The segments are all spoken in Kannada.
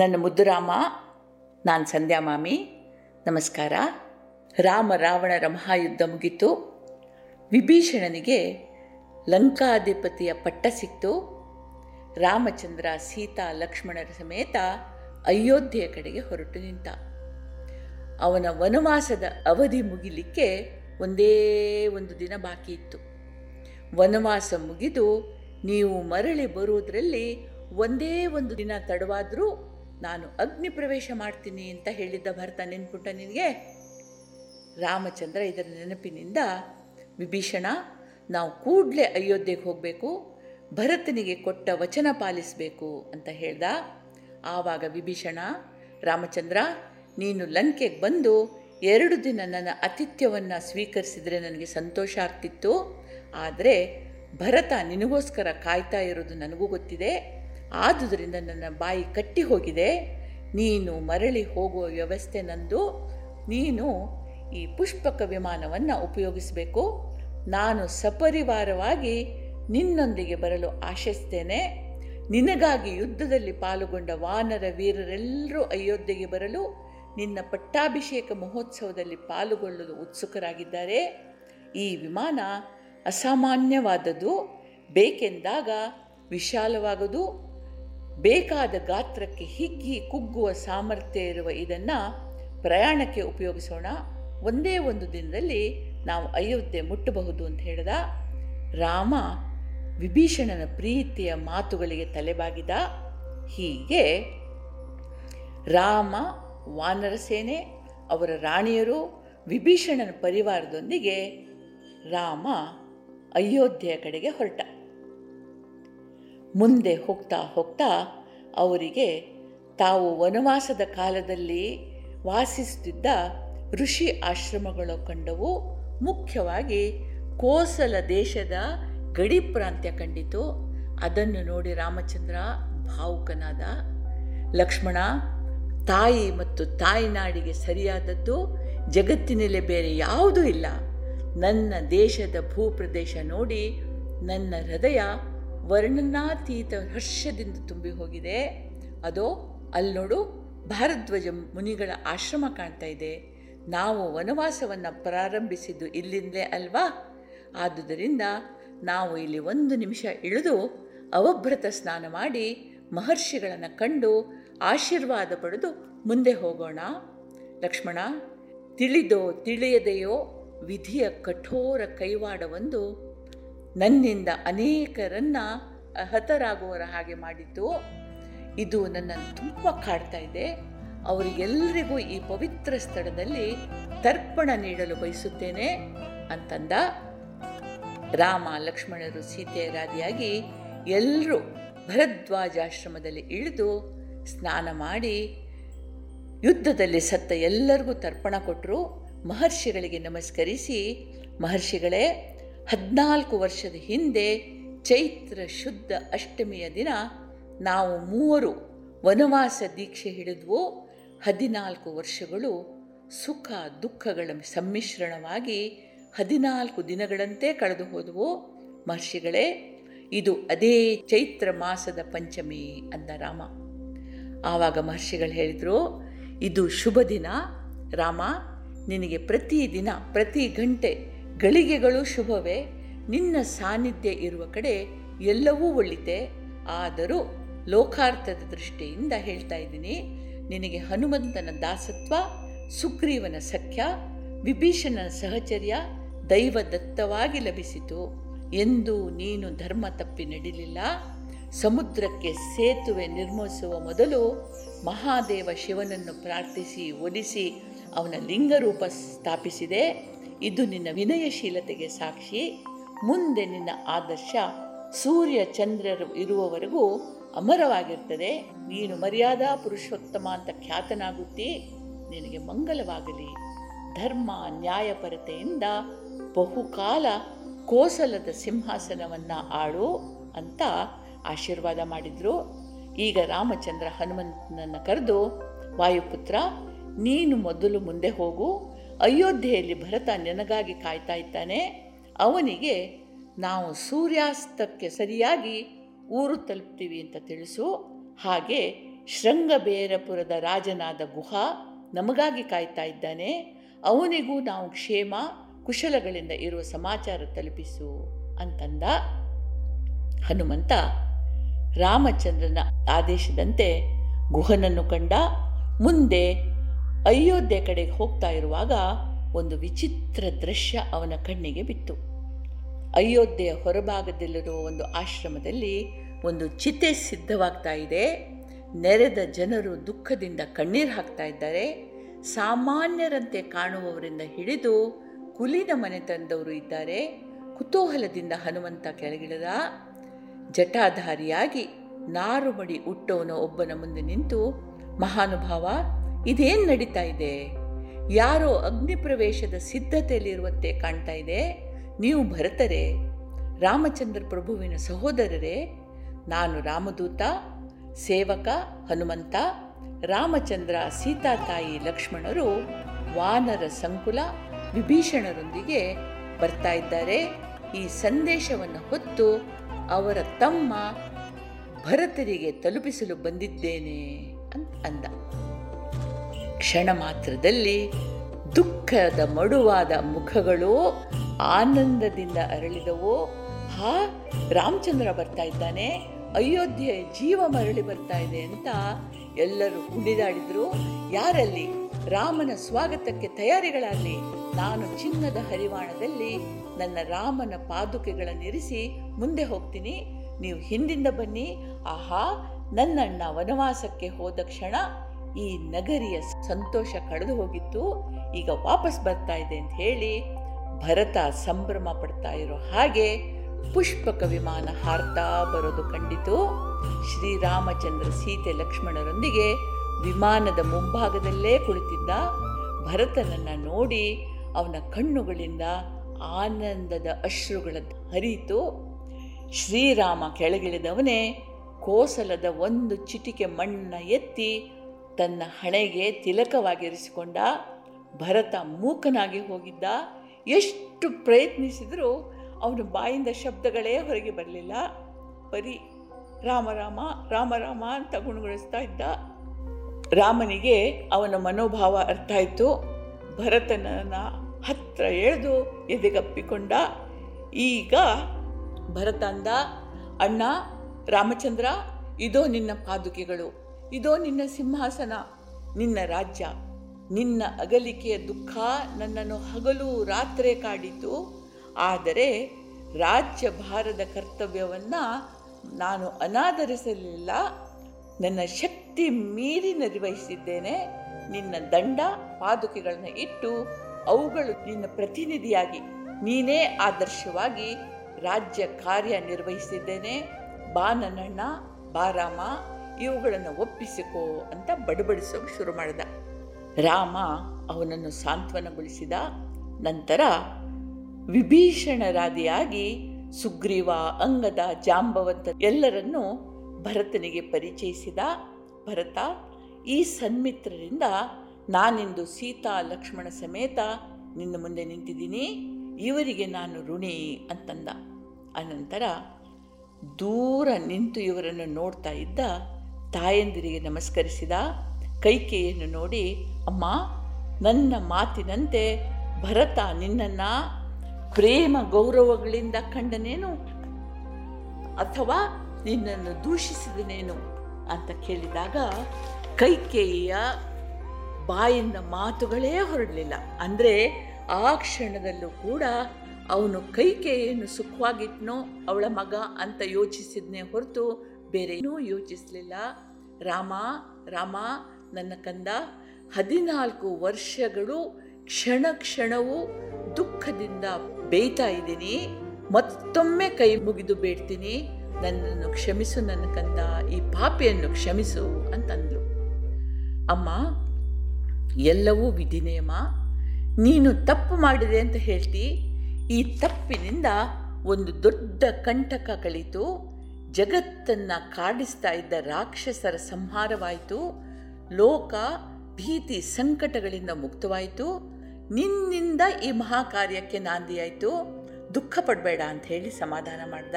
ನನ್ನ ಮುದ್ದುರಾಮ ನಾನು ಸಂಧ್ಯಾ ಮಾಮಿ, ನಮಸ್ಕಾರ. ರಾಮ ರಾವಣರ ಮಹಾಯುದ್ಧ ಮುಗಿತು. ವಿಭೀಷಣನಿಗೆ ಲಂಕಾಧಿಪತಿಯ ಪಟ್ಟ ಸಿಕ್ತು. ರಾಮಚಂದ್ರ, ಸೀತಾ, ಲಕ್ಷ್ಮಣರ ಸಮೇತ ಅಯೋಧ್ಯೆಯ ಕಡೆಗೆ ಹೊರಟು ನಿಂತ. ಅವನ ವನವಾಸದ ಅವಧಿ ಮುಗಿಲಿಕ್ಕೆ ಒಂದೇ ಒಂದು ದಿನ ಬಾಕಿ ಇತ್ತು. ವನವಾಸ ಮುಗಿದು ನೀವು ಮರಳಿ ಬರುವುದರಲ್ಲಿ ಒಂದೇ ಒಂದು ದಿನ ತಡವಾದರೂ ನಾನು ಅಗ್ನಿ ಪ್ರವೇಶ ಮಾಡ್ತೀನಿ ಅಂತ ಹೇಳಿದ್ದ ಭರತ ನೆನ್ಪುಟ್ಟ ನಿನಗೆ? ರಾಮಚಂದ್ರ ಇದರ ನೆನಪಿನಿಂದ, ವಿಭೀಷಣ, ನಾವು ಕೂಡಲೇ ಅಯೋಧ್ಯೆಗೆ ಹೋಗಬೇಕು, ಭರತನಿಗೆ ಕೊಟ್ಟ ವಚನ ಪಾಲಿಸಬೇಕು ಅಂತ ಹೇಳ್ದ. ಆವಾಗ ವಿಭೀಷಣ, ರಾಮಚಂದ್ರ, ನೀನು ಲಂಕೆಗೆ ಬಂದು ಎರಡು ದಿನ ನನ್ನ ಆತಿಥ್ಯವನ್ನು ಸ್ವೀಕರಿಸಿದರೆ ನನಗೆ ಸಂತೋಷ ಆಗ್ತಿತ್ತು. ಆದರೆ ಭರತ ನಿನಗೋಸ್ಕರ ಕಾಯ್ತಾ ಇರೋದು ನನಗೂ ಗೊತ್ತಿದೆ. ಆದುದರಿಂದ ನನ್ನ ಬಾಯಿ ಕಟ್ಟಿ ಹೋಗಿದೆ ನೀನು ಮರಳಿ ಹೋಗುವ ವ್ಯವಸ್ಥೆ ನಂದು. ನೀನು ಈ ಪುಷ್ಪಕ ವಿಮಾನವನ್ನು ಉಪಯೋಗಿಸಬೇಕು. ನಾನು ಸಪರಿವಾರವಾಗಿ ನಿನ್ನೊಂದಿಗೆ ಬರಲು ಆಶಿಸ್ತೇನೆ. ನಿನಗಾಗಿ ಯುದ್ಧದಲ್ಲಿ ಪಾಲ್ಗೊಂಡ ವಾನರ ವೀರರೆಲ್ಲರೂ ಅಯೋಧ್ಯೆಗೆ ಬರಲು ನಿನ್ನ ಪಟ್ಟಾಭಿಷೇಕ ಮಹೋತ್ಸವದಲ್ಲಿ ಪಾಲ್ಗೊಳ್ಳಲು ಉತ್ಸುಕರಾಗಿದ್ದಾರೆ. ಈ ವಿಮಾನ ಅಸಾಮಾನ್ಯವಾದದ್ದು. ಬೇಕೆಂದಾಗ ವಿಶಾಲವಾಗದು. ಬೇಕಾದ ಗಾತ್ರಕ್ಕೆ ಹಿಗ್ಗಿ ಕುಗ್ಗುವ ಸಾಮರ್ಥ್ಯ ಇರುವ ಇದನ್ನು ಪ್ರಯಾಣಕ್ಕೆ ಉಪಯೋಗಿಸೋಣ. ಒಂದೇ ಒಂದು ದಿನದಲ್ಲಿ ನಾವು ಅಯೋಧ್ಯೆ ಮುಟ್ಟಬಹುದು ಅಂತ ಹೇಳಿದ. ರಾಮ ವಿಭೀಷಣನ ಪ್ರೀತಿಯ ಮಾತುಗಳಿಗೆ ತಲೆಬಾಗಿದ. ಹೀಗೆ ರಾಮ, ವಾನರ ಸೇನೆ, ಅವರ ರಾಣಿಯರು, ವಿಭೀಷಣನ ಪರಿವಾರದೊಂದಿಗೆ ರಾಮ ಅಯೋಧ್ಯೆಯ ಕಡೆಗೆ ಹೊರಟ. ಮುಂದೆ ಹೋಗ್ತಾ ಹೋಗ್ತಾ ಅವರಿಗೆ ತಾವು ವನವಾಸದ ಕಾಲದಲ್ಲಿ ವಾಸಿಸುತ್ತಿದ್ದ ಋಷಿ ಆಶ್ರಮಗಳು ಕಂಡವು. ಮುಖ್ಯವಾಗಿ ಕೋಸಲ ದೇಶದ ಗಡಿ ಪ್ರಾಂತ್ಯ ಕಂಡಿತು. ಅದನ್ನು ನೋಡಿ ರಾಮಚಂದ್ರ ಭಾವುಕನಾದ. ಲಕ್ಷ್ಮಣ, ತಾಯಿ ಮತ್ತು ತಾಯಿನಾಡಿಗೆ ಸರಿಯಾದದ್ದು, ಜಗತ್ತಿನಲ್ಲಿ ಬೇರೆ ಯಾವುದೂ ಇಲ್ಲ. ನನ್ನ ದೇಶದ ಭೂಪ್ರದೇಶ ನೋಡಿ ನನ್ನ ಹೃದಯ ವರ್ಣನಾತೀತ ಹರ್ಷದಿಂದ ತುಂಬಿ ಹೋಗಿದೆ. ಅದೋ ಅಲ್ಲಿ ನೋಡು ಭಾರದ್ವಾಜ ಮುನಿಗಳ ಆಶ್ರಮ ಕಾಣ್ತಾ ಇದೆ. ನಾವು ವನವಾಸವನ್ನು ಪ್ರಾರಂಭಿಸಿದ್ದು ಇಲ್ಲಿಂದಲೇ ಅಲ್ವಾ? ಆದುದರಿಂದ ನಾವು ಇಲ್ಲಿ ಒಂದು ನಿಮಿಷ ಇಳಿದು ಅವಭ್ರತ ಸ್ನಾನ ಮಾಡಿ ಮಹರ್ಷಿಗಳನ್ನು ಕಂಡು ಆಶೀರ್ವಾದ ಪಡೆದು ಮುಂದೆ ಹೋಗೋಣ. ಲಕ್ಷ್ಮಣ, ತಿಳಿದೋ ತಿಳಿಯದೆಯೋ ವಿಧಿಯ ಕಠೋರ ಕೈವಾಡವೊಂದು ನನ್ನಿಂದ ಅನೇಕರನ್ನ ಹತರಾಗುವರ ಹಾಗೆ ಮಾಡಿತು ಇದು ನನ್ನನ್ನು ತುಂಬ ಕಾಡ್ತಾ ಇದೆ. ಅವರಿಗೆಲ್ಲರಿಗೂ ಈ ಪವಿತ್ರ ಸ್ಥಳದಲ್ಲಿ ತರ್ಪಣ ನೀಡಲು ಬಯಸುತ್ತೇನೆ ಅಂತಂದ ರಾಮ ಲಕ್ಷ್ಮಣರು ಸೀತೆಯರಾದಿಯಾಗಿ ಎಲ್ಲರೂ ಭರದ್ವಾಜಾಶ್ರಮದಲ್ಲಿ ಇಳಿದು ಸ್ನಾನ ಮಾಡಿ ಯುದ್ಧದಲ್ಲಿ ಸತ್ತ ಎಲ್ಲರಿಗೂ ತರ್ಪಣ ಕೊಟ್ಟರು ಮಹರ್ಷಿಗಳಿಗೆ ನಮಸ್ಕರಿಸಿ, ಮಹರ್ಷಿಗಳೇ ಹದಿನಾಲ್ಕು ವರ್ಷದ ಹಿಂದೆ ಚೈತ್ರ ಶುದ್ಧ ಅಷ್ಟಮಿಯ ದಿನ ನಾವು ಮೂವರು ವನವಾಸ ದೀಕ್ಷೆ ಹಿಡಿದ್ವು, ಹದಿನಾಲ್ಕು ವರ್ಷಗಳು ಸುಖ ದುಃಖಗಳ ಸಮ್ಮಿಶ್ರಣವಾಗಿ ಹದಿನಾಲ್ಕು ದಿನಗಳಂತೆ ಕಳೆದು ಹೋದವು, ಮಹರ್ಷಿಗಳೇ, ಇದು ಅದೇ ಚೈತ್ರ ಮಾಸದ ಪಂಚಮಿ ಅಂದ ರಾಮ. ಆವಾಗ ಮಹರ್ಷಿಗಳು ಹೇಳಿದರು, ಇದು ಶುಭ ದಿನ, ರಾಮ, ನಿನಗೆ ಪ್ರತಿ ದಿನ, ಪ್ರತಿ ಗಂಟೆ ಗಳಿಗೆಗಳು ಶುಭವೇ. ನಿನ್ನ ಸಾನ್ನಿಧ್ಯ ಇರುವ ಕಡೆ ಎಲ್ಲವೂ ಒಳ್ಳಿತೆ. ಆದರೂ ಲೋಕಾರ್ಥದ ದೃಷ್ಟಿಯಿಂದ ಹೇಳ್ತಾ ಇದ್ದೀನಿ. ನಿನಗೆ ಹನುಮಂತನ ದಾಸತ್ವ, ಸುಗ್ರೀವನ ಸಖ್ಯ, ವಿಭೀಷಣನ ಸಹಚರ್ಯ ದೈವದತ್ತವಾಗಿ ಲಭಿಸಿತು. ಎಂದು ನೀನು ಧರ್ಮ ತಪ್ಪಿ ನಡಿಲಿಲ್ಲ. ಸಮುದ್ರಕ್ಕೆ ಸೇತುವೆ ನಿರ್ಮಿಸುವ ಮೊದಲು ಮಹಾದೇವ ಶಿವನನ್ನು ಪ್ರಾರ್ಥಿಸಿ, ಒಲಿಸಿ, ಅವನ ಲಿಂಗರೂಪ ಸ್ಥಾಪಿಸಿದೆ. ಇದು ನಿನ್ನ ವಿನಯಶೀಲತೆಗೆ ಸಾಕ್ಷಿ. ಮುಂದೆ ನಿನ್ನ ಆದರ್ಶ ಸೂರ್ಯ ಚಂದ್ರರು ಇರುವವರೆಗೂ ಅಮರವಾಗಿರ್ತದೆ. ನೀನು ಮರ್ಯಾದಾ ಪುರುಷೋತ್ತಮ ಅಂತ ಖ್ಯಾತನಾಗುತ್ತಿ. ನಿನಗೆ ಮಂಗಲವಾಗಲಿ. ಧರ್ಮ ನ್ಯಾಯಪರತೆಯಿಂದ ಬಹುಕಾಲ ಕೋಸಲದ ಸಿಂಹಾಸನವನ್ನು ಆಳು ಅಂತ ಆಶೀರ್ವಾದ ಮಾಡಿದರು. ಈಗ ರಾಮಚಂದ್ರ ಹನುಮಂತನನ್ನು ಕರೆದು, ವಾಯುಪುತ್ರ, ನೀನು ಮೊದಲು ಮುಂದೆ ಹೋಗು. ಅಯೋಧ್ಯೆಯಲ್ಲಿ ಭರತ ನಿನಗಾಗಿ ಕಾಯ್ತಾ ಇದ್ದಾನೆ. ಅವನಿಗೆ ನಾವು ಸೂರ್ಯಾಸ್ತಕ್ಕೆ ಸರಿಯಾಗಿ ಊರು ತಲುಪ್ತೀವಿ ಅಂತ ತಿಳಿಸು. ಹಾಗೆ ಶೃಂಗಬೇರಪುರದ ರಾಜನಾದ ಗುಹ ನಮಗಾಗಿ ಕಾಯ್ತಾ ಇದ್ದಾನೆ. ಅವನಿಗೂ ನಾವು ಕ್ಷೇಮ, ಕುಶಲಗಳಿಂದ ಇರುವ ಸಮಾಚಾರ ತಲುಪಿಸು ಅಂತಂದ. ಹನುಮಂತ ರಾಮಚಂದ್ರನ ಆದೇಶದಂತೆ ಗುಹನನ್ನು ಕಂಡ. ಮುಂದೆ ಅಯೋಧ್ಯೆ ಕಡೆಗೆ ಹೋಗ್ತಾ ಇರುವಾಗ ಒಂದು ವಿಚಿತ್ರ ದೃಶ್ಯ ಅವನ ಕಣ್ಣಿಗೆ ಬಿತ್ತು. ಅಯೋಧ್ಯೆಯ ಹೊರಭಾಗದಲ್ಲಿರುವ ಒಂದು ಆಶ್ರಮದಲ್ಲಿ ಒಂದು ಚಿತೆ ಸಿದ್ಧವಾಗ್ತಾ ಇದೆ. ನೆರೆದ ಜನರು ದುಃಖದಿಂದ ಕಣ್ಣೀರು ಹಾಕ್ತಾ ಇದ್ದಾರೆ. ಸಾಮಾನ್ಯರಂತೆ ಕಾಣುವವರಿಂದ ಹಿಡಿದು ಕುಲಿನ ಮನೆ ತಂದವರು ಇದ್ದಾರೆ. ಕುತೂಹಲದಿಂದ ಹನುಮಂತ ಕೆಳಗಿಳದ. ಜಟಾಧಾರಿಯಾಗಿ ನಾರುಮಡಿ ಉಟ್ಟವನ ಒಬ್ಬನ ಮುಂದೆ ನಿಂತು ಮಹಾನುಭಾವ ಇದೇನು ನಡೀತಾ ಇದೆ? ಯಾರೋ ಅಗ್ನಿ ಪ್ರವೇಶದ ಸಿದ್ಧತೆಯಲ್ಲಿರುವಂತೆ ಕಾಣ್ತಾ ಇದೆ. ನೀವು ಭರತರೇ, ರಾಮಚಂದ್ರ ಪ್ರಭುವಿನ ಸಹೋದರರೇ, ನಾನು ರಾಮದೂತ, ಸೇವಕ ಹನುಮಂತ, ರಾಮಚಂದ್ರ ಸೀತಾ ತಾಯಿ ಲಕ್ಷ್ಮಣರು ವಾನರ ಸಂಕುಲ ವಿಭೀಷಣರೊಂದಿಗೆ ಬರ್ತಾ ಇದ್ದಾರೆ. ಈ ಸಂದೇಶವನ್ನು ಹೊತ್ತು ಅವರ ತಮ್ಮ ಭರತರಿಗೆ ತಲುಪಿಸಲು ಬಂದಿದ್ದೇನೆ ಅಂತ ಅಂದ. ಕ್ಷಣ ಮಾತ್ರದಲ್ಲಿ ದುಃಖದ ಮಡುವಾದ ಮುಖಗಳು ಆನಂದದಿಂದ ಅರಳಿದವು, ಹಾ, ರಾಮಚಂದ್ರ ಬರ್ತಾ ಇದ್ದಾನೆ ಅಯೋಧ್ಯೆ ಜೀವ ಮರಳಿ ಬರ್ತಾ ಇದೆ ಅಂತ ಎಲ್ಲರೂ ಕುಣಿದಾಡಿದ್ರು. ಯಾರಲ್ಲಿ? ರಾಮನ ಸ್ವಾಗತಕ್ಕೆ ತಯಾರಿಗಳಾಗಲಿ. ನಾನು ಚಿನ್ನದ ಹರಿವಾಣದಲ್ಲಿ ನನ್ನ ರಾಮನ ಪಾದುಕೆಗಳನ್ನಿರಿಸಿ ಮುಂದೆ ಹೋಗ್ತೀನಿ. ನೀವು ಹಿಂದಿಂದ ಬನ್ನಿ. ಆಹಾ, ನನ್ನಣ್ಣ ವನವಾಸಕ್ಕೆ ಹೋದ ಕ್ಷಣ ಈ ನಗರಿಯ ಸಂತೋಷ ಕಳೆದು ಹೋಗಿತ್ತು. ಈಗ ವಾಪಸ್ ಬರ್ತಾ ಇದೆ ಅಂತ ಹೇಳಿ ಭರತ ಸಂಭ್ರಮ ಪಡ್ತಾ ಇರೋ ಹಾಗೆ ಪುಷ್ಪಕ ವಿಮಾನ ಹಾರ್ತಾ ಬರೋದು ಕಂಡಿತು. ಶ್ರೀರಾಮಚಂದ್ರ ಸೀತೆ ಲಕ್ಷ್ಮಣರೊಂದಿಗೆ ವಿಮಾನದ ಮುಂಭಾಗದಲ್ಲೇ ಕುಳಿತಿದ್ದ ಭರತನನ್ನು ನೋಡಿ ಅವನ ಕಣ್ಣುಗಳಿಂದ ಆನಂದದ ಅಶ್ರುಗಳ ಹರಿಯಿತು. ಶ್ರೀರಾಮ ಕೆಳಗಿಳಿದವನೇ ಕೋಸಲದ ಒಂದು ಚಿಟಿಕೆ ಮಣ್ಣ ಎತ್ತಿ ತನ್ನ ಹಣೆಗೆ ತಿಲಕವಾಗಿರಿಸಿಕೊಂಡ ಭರತ ಮೂಕನಾಗಿ ಹೋಗಿದ್ದ. ಎಷ್ಟು ಪ್ರಯತ್ನಿಸಿದರೂ ಅವನ ಬಾಯಿಂದ ಶಬ್ದಗಳೇ ಹೊರಗೆ ಬರಲಿಲ್ಲ. ಬರೀ ರಾಮ ರಾಮ ರಾಮ ರಾಮ ಅಂತ ಗುಣಗೊಳಿಸ್ತಾ ಇದ್ದ. ರಾಮನಿಗೆ ಅವನ ಮನೋಭಾವ ಅರ್ಥ ಆಯಿತು. ಭರತನನ್ನ ಹತ್ರ ಎಳೆದು ಎದೆಗಪ್ಪಿಕೊಂಡ. ಈಗ ಭರತ ಅಂದ, ಅಣ್ಣ, ರಾಮಚಂದ್ರ, ಇದೋ ನಿನ್ನ ಪಾದುಕೆಗಳು. ಇದೋ ನಿನ್ನ ಸಿಂಹಾಸನ, ನಿನ್ನ ರಾಜ್ಯ. ನಿನ್ನ ಅಗಲಿಕೆಯ ದುಃಖ ನನ್ನನ್ನು ಹಗಲು ರಾತ್ರಿ ಕಾಡಿತು. ಆದರೆ ರಾಜ್ಯ ಭಾರದ ಕರ್ತವ್ಯವನ್ನು ನಾನು ಅನಾದರಿಸಲಿಲ್ಲ. ನನ್ನ ಶಕ್ತಿ ಮೀರಿ ನಿರ್ವಹಿಸಿದ್ದೇನೆ. ನಿನ್ನ ದಂಡ ಪಾದುಕೆಗಳನ್ನು ಇಟ್ಟು ಅವುಗಳು ನಿನ್ನ ಪ್ರತಿನಿಧಿಯಾಗಿ, ನೀನೇ ಆದರ್ಶವಾಗಿ ರಾಜ್ಯ ಕಾರ್ಯ ನಿರ್ವಹಿಸಿದ್ದೇನೆ. ಬಾ ಬಾರಾಮ ಇವುಗಳನ್ನು ಒಪ್ಪಿಸಿಕೋ ಅಂತ ಬಡಬಡಿಸೋಕೆ ಶುರು ಮಾಡಿದ. ರಾಮ ಅವನನ್ನು ಸಾಂತ್ವನಗೊಳಿಸಿದ. ನಂತರ ವಿಭೀಷಣರಾದಿಯಾಗಿ ಸುಗ್ರೀವ, ಅಂಗದ, ಜಾಂಬವಂತ ಎಲ್ಲರನ್ನು ಭರತನಿಗೆ ಪರಿಚಯಿಸಿದ. ಭರತ, ಈ ಸನ್ಮಿತ್ರರಿಂದ ನಾನಿಂದು ಸೀತಾ, ಲಕ್ಷ್ಮಣ ಸಮೇತ ನಿನ್ನ ಮುಂದೆ ನಿಂತಿದ್ದೀನಿ. ಇವರಿಗೆ ನಾನು ಋಣಿ ಅಂತಂದ. ಅನಂತರ ದೂರ ನಿಂತು ಇವರನ್ನು ನೋಡ್ತಾ ಇದ್ದ ತಾಯಂದಿರಿಗೆ ನಮಸ್ಕರಿಸಿದ ಕೈಕೆಯನ್ನು ನೋಡಿ, ಅಮ್ಮ, ನನ್ನ ಮಾತಿನಂತೆ ಭರತ ನಿನ್ನನ್ನು ಪ್ರೇಮ ಗೌರವಗಳಿಂದ ಕಂಡನೇನು? ಅಥವಾ ನಿನ್ನನ್ನು ದೂಷಿಸಿದನೇನು? ಅಂತ ಕೇಳಿದಾಗ ಕೈಕೇಯಿಯ ಬಾಯಿಂದ ಮಾತುಗಳೇ ಹೊರಡಲಿಲ್ಲ. ಅಂದರೆ ಆ ಕ್ಷಣದಲ್ಲೂ ಕೂಡ ಅವನು ಕೈಕೇಯನ್ನು ಸುಖವಾಗಿಟ್ನೋ, ಅವಳ ಮಗ ಅಂತ ಯೋಚಿಸಿದ್ನೇ ಹೊರತು ಬೇರೆ ಏನೂ ಯೋಚಿಸಲಿಲ್ಲ. ರಾಮ ರಾಮ, ನನ್ನ ಕಂದ, ಹದಿನಾಲ್ಕು ವರ್ಷಗಳು ಕ್ಷಣ ಕ್ಷಣವೂ ದುಃಖದಿಂದ ಬೇಯ್ತಾ ಇದ್ದೀನಿ. ಮತ್ತೊಮ್ಮೆ ಕೈ ಮುಗಿದು ಬೇಡ್ತೀನಿ. ನನ್ನನ್ನು ಕ್ಷಮಿಸು ನನ್ನ ಕಂದ, ಈ ಪಾಪಿಯನ್ನು ಕ್ಷಮಿಸು ಅಂತಂದ್ಲು. ಅಮ್ಮ, ಎಲ್ಲವೂ ವಿಧಿನೇಮ ನೀನು ತಪ್ಪು ಮಾಡಿದೆ ಅಂತ ಹೇಳ್ತಿ. ಈ ತಪ್ಪಿನಿಂದ ಒಂದು ದೊಡ್ಡ ಕಂಟಕ ಕಳಿತು. ಜಗತ್ತನ್ನು ಕಾಡಿಸ್ತಾ ಇದ್ದ ರಾಕ್ಷಸರ ಸಂಹಾರವಾಯಿತು. ಲೋಕ, ಭೀತಿ, ಸಂಕಟಗಳಿಂದ ಮುಕ್ತವಾಯಿತು. ನಿನ್ನಿಂದ ಈ ಮಹಾಕಾರ್ಯಕ್ಕೆ ನಾಂದಿಯಾಯಿತು ದುಃಖ ಪಡಬೇಡ ಅಂತ ಹೇಳಿ ಸಮಾಧಾನ ಮಾಡ್ದ.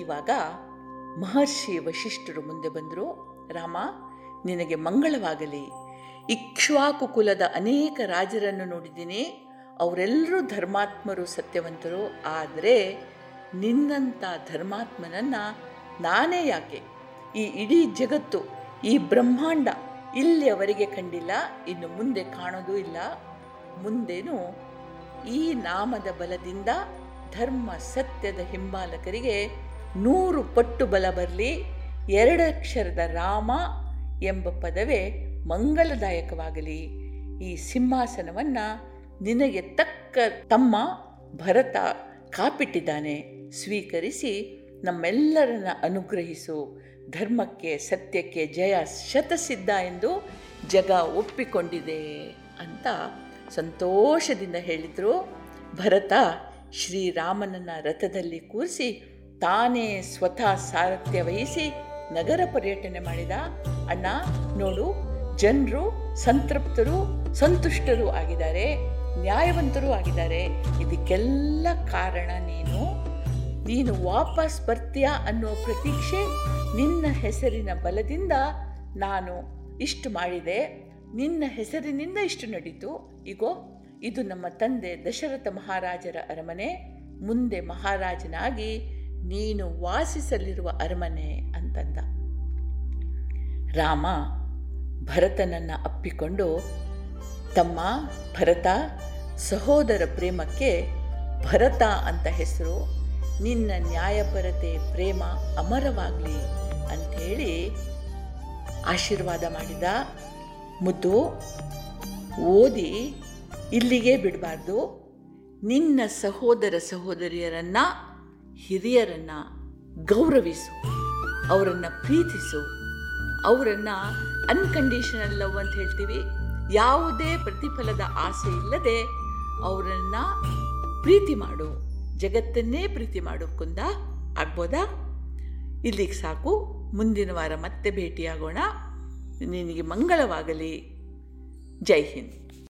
ಇವಾಗ ಮಹರ್ಷಿ ವಶಿಷ್ಠರು ಮುಂದೆ ಬಂದರು. ರಾಮ, ನಿನಗೆ ಮಂಗಳವಾಗಲಿ. ಇಕ್ಷ್ವಾಕು ಕುಲದ ಅನೇಕ ರಾಜರನ್ನು ನೋಡಿದ್ದೀನಿ. ಅವರೆಲ್ಲರೂ ಧರ್ಮಾತ್ಮರು, ಸತ್ಯವಂತರು. ಆದರೆ ನಿನ್ನಂಥ ಧರ್ಮಾತ್ಮನನ್ನು ನಾನೇ ಯಾಕೆ? ಈ ಇಡೀ ಜಗತ್ತು, ಈ ಬ್ರಹ್ಮಾಂಡ ಇಲ್ಲಿಯವರೆಗೆ ಕಂಡಿಲ್ಲ, ಇನ್ನು ಮುಂದೆ ಕಾಣೋದೂ ಇಲ್ಲ. ಮುಂದೇನು ಈ ನಾಮದ ಬಲದಿಂದ ಧರ್ಮ ಸತ್ಯದ ಹಿಂಬಾಲಕರಿಗೆ ನೂರು ಪಟ್ಟು ಬಲ ಬರಲಿ, ಎರಡಕ್ಷರದ ರಾಮ ಎಂಬ ಪದವೇ ಮಂಗಲದಾಯಕವಾಗಲಿ ಈ ಸಿಂಹಾಸನವನ್ನು ನಿನಗೆ ತಕ್ಕ ತಮ್ಮ ಭರತ ಕಾಪಿಟ್ಟಿದ್ದಾನೆ. ಸ್ವೀಕರಿಸಿ ನಮ್ಮೆಲ್ಲರನ್ನ ಅನುಗ್ರಹಿಸು. ಧರ್ಮಕ್ಕೆ, ಸತ್ಯಕ್ಕೆ ಜಯ ಶತಸಿದ್ಧ ಎಂದು ಜಗ ಒಪ್ಪಿಕೊಂಡಿದೆ ಅಂತ ಸಂತೋಷದಿಂದ ಹೇಳಿದರು. ಭರತ ಶ್ರೀರಾಮನನ್ನ ರಥದಲ್ಲಿ ಕೂರಿಸಿ ತಾನೇ ಸ್ವತಃ ಸಾರಥ್ಯ ವಹಿಸಿ ನಗರ ಪರ್ಯಟನೆ ಮಾಡಿದ. ಅಣ್ಣ, ನೋಡು, ಜನರು, ಸಂತೃಪ್ತರು, ಸಂತುಷ್ಟರು ಆಗಿದ್ದಾರೆ, ನ್ಯಾಯವಂತರೂ ಆಗಿದ್ದಾರೆ. ಇದಕ್ಕೆಲ್ಲ ಕಾರಣ ನೀನು. ನೀನು ವಾಪಸ್ ಬರ್ತೀಯಾ ಅನ್ನೋ ಪ್ರತೀಕ್ಷೆ ನಿನ್ನ ಹೆಸರಿನ ಬಲದಿಂದ ನಾನು ಇಷ್ಟು ಮಾಡಿದೆ. ನಿನ್ನ ಹೆಸರಿನಿಂದ ಇಷ್ಟು ನಡೀತು. ಈಗೋ ಇದು ನಮ್ಮ ತಂದೆ ದಶರಥ ಮಹಾರಾಜರ ಅರಮನೆ. ಮುಂದೆ ಮಹಾರಾಜನಾಗಿ ನೀನು ವಾಸಿಸಲಿರುವ ಅರಮನೆ ಅಂತಂದ. ರಾಮ ಭರತನನ್ನು ಅಪ್ಪಿಕೊಂಡು, ತಮ್ಮ ಭರತ ಸಹೋದರ ಪ್ರೇಮಕ್ಕೆ ಭರತ ಅಂತ ಹೆಸರು ನಿನ್ನ ನ್ಯಾಯಪರತೆ ಪ್ರೇಮ ಅಮರವಾಗಲಿ ಅಂಥೇಳಿ ಆಶೀರ್ವಾದ ಮಾಡಿದ. ಮುದ್ದು, ಓದಿ ಇಲ್ಲಿಗೆ ಬಿಡಬಾರ್ದು. ನಿನ್ನ ಸಹೋದರ ಸಹೋದರಿಯರನ್ನು, ಹಿರಿಯರನ್ನು ಗೌರವಿಸು, ಅವರನ್ನು ಪ್ರೀತಿಸು. ಅವರನ್ನು ಅನ್ಕಂಡೀಷನಲ್ ಲವ್ ಅಂತ ಹೇಳ್ತೀವಿ. ಯಾವುದೇ ಪ್ರತಿಫಲದ ಆಸೆ ಇಲ್ಲದೆ ಅವರನ್ನು ಪ್ರೀತಿ ಮಾಡು. ಜಗತ್ತನ್ನೇ ಪ್ರೀತಿ ಮಾಡು ಕುಂದ ಆಗ್ಬೋದಾ? ಇಲ್ಲಿಗೆ ಸಾಕು, ಮುಂದಿನ ವಾರ ಮತ್ತೆ ಭೇಟಿಯಾಗೋಣ. ನಿನಗೆ ಮಂಗಳವಾಗಲಿ. ಜೈ ಹಿಂದ್.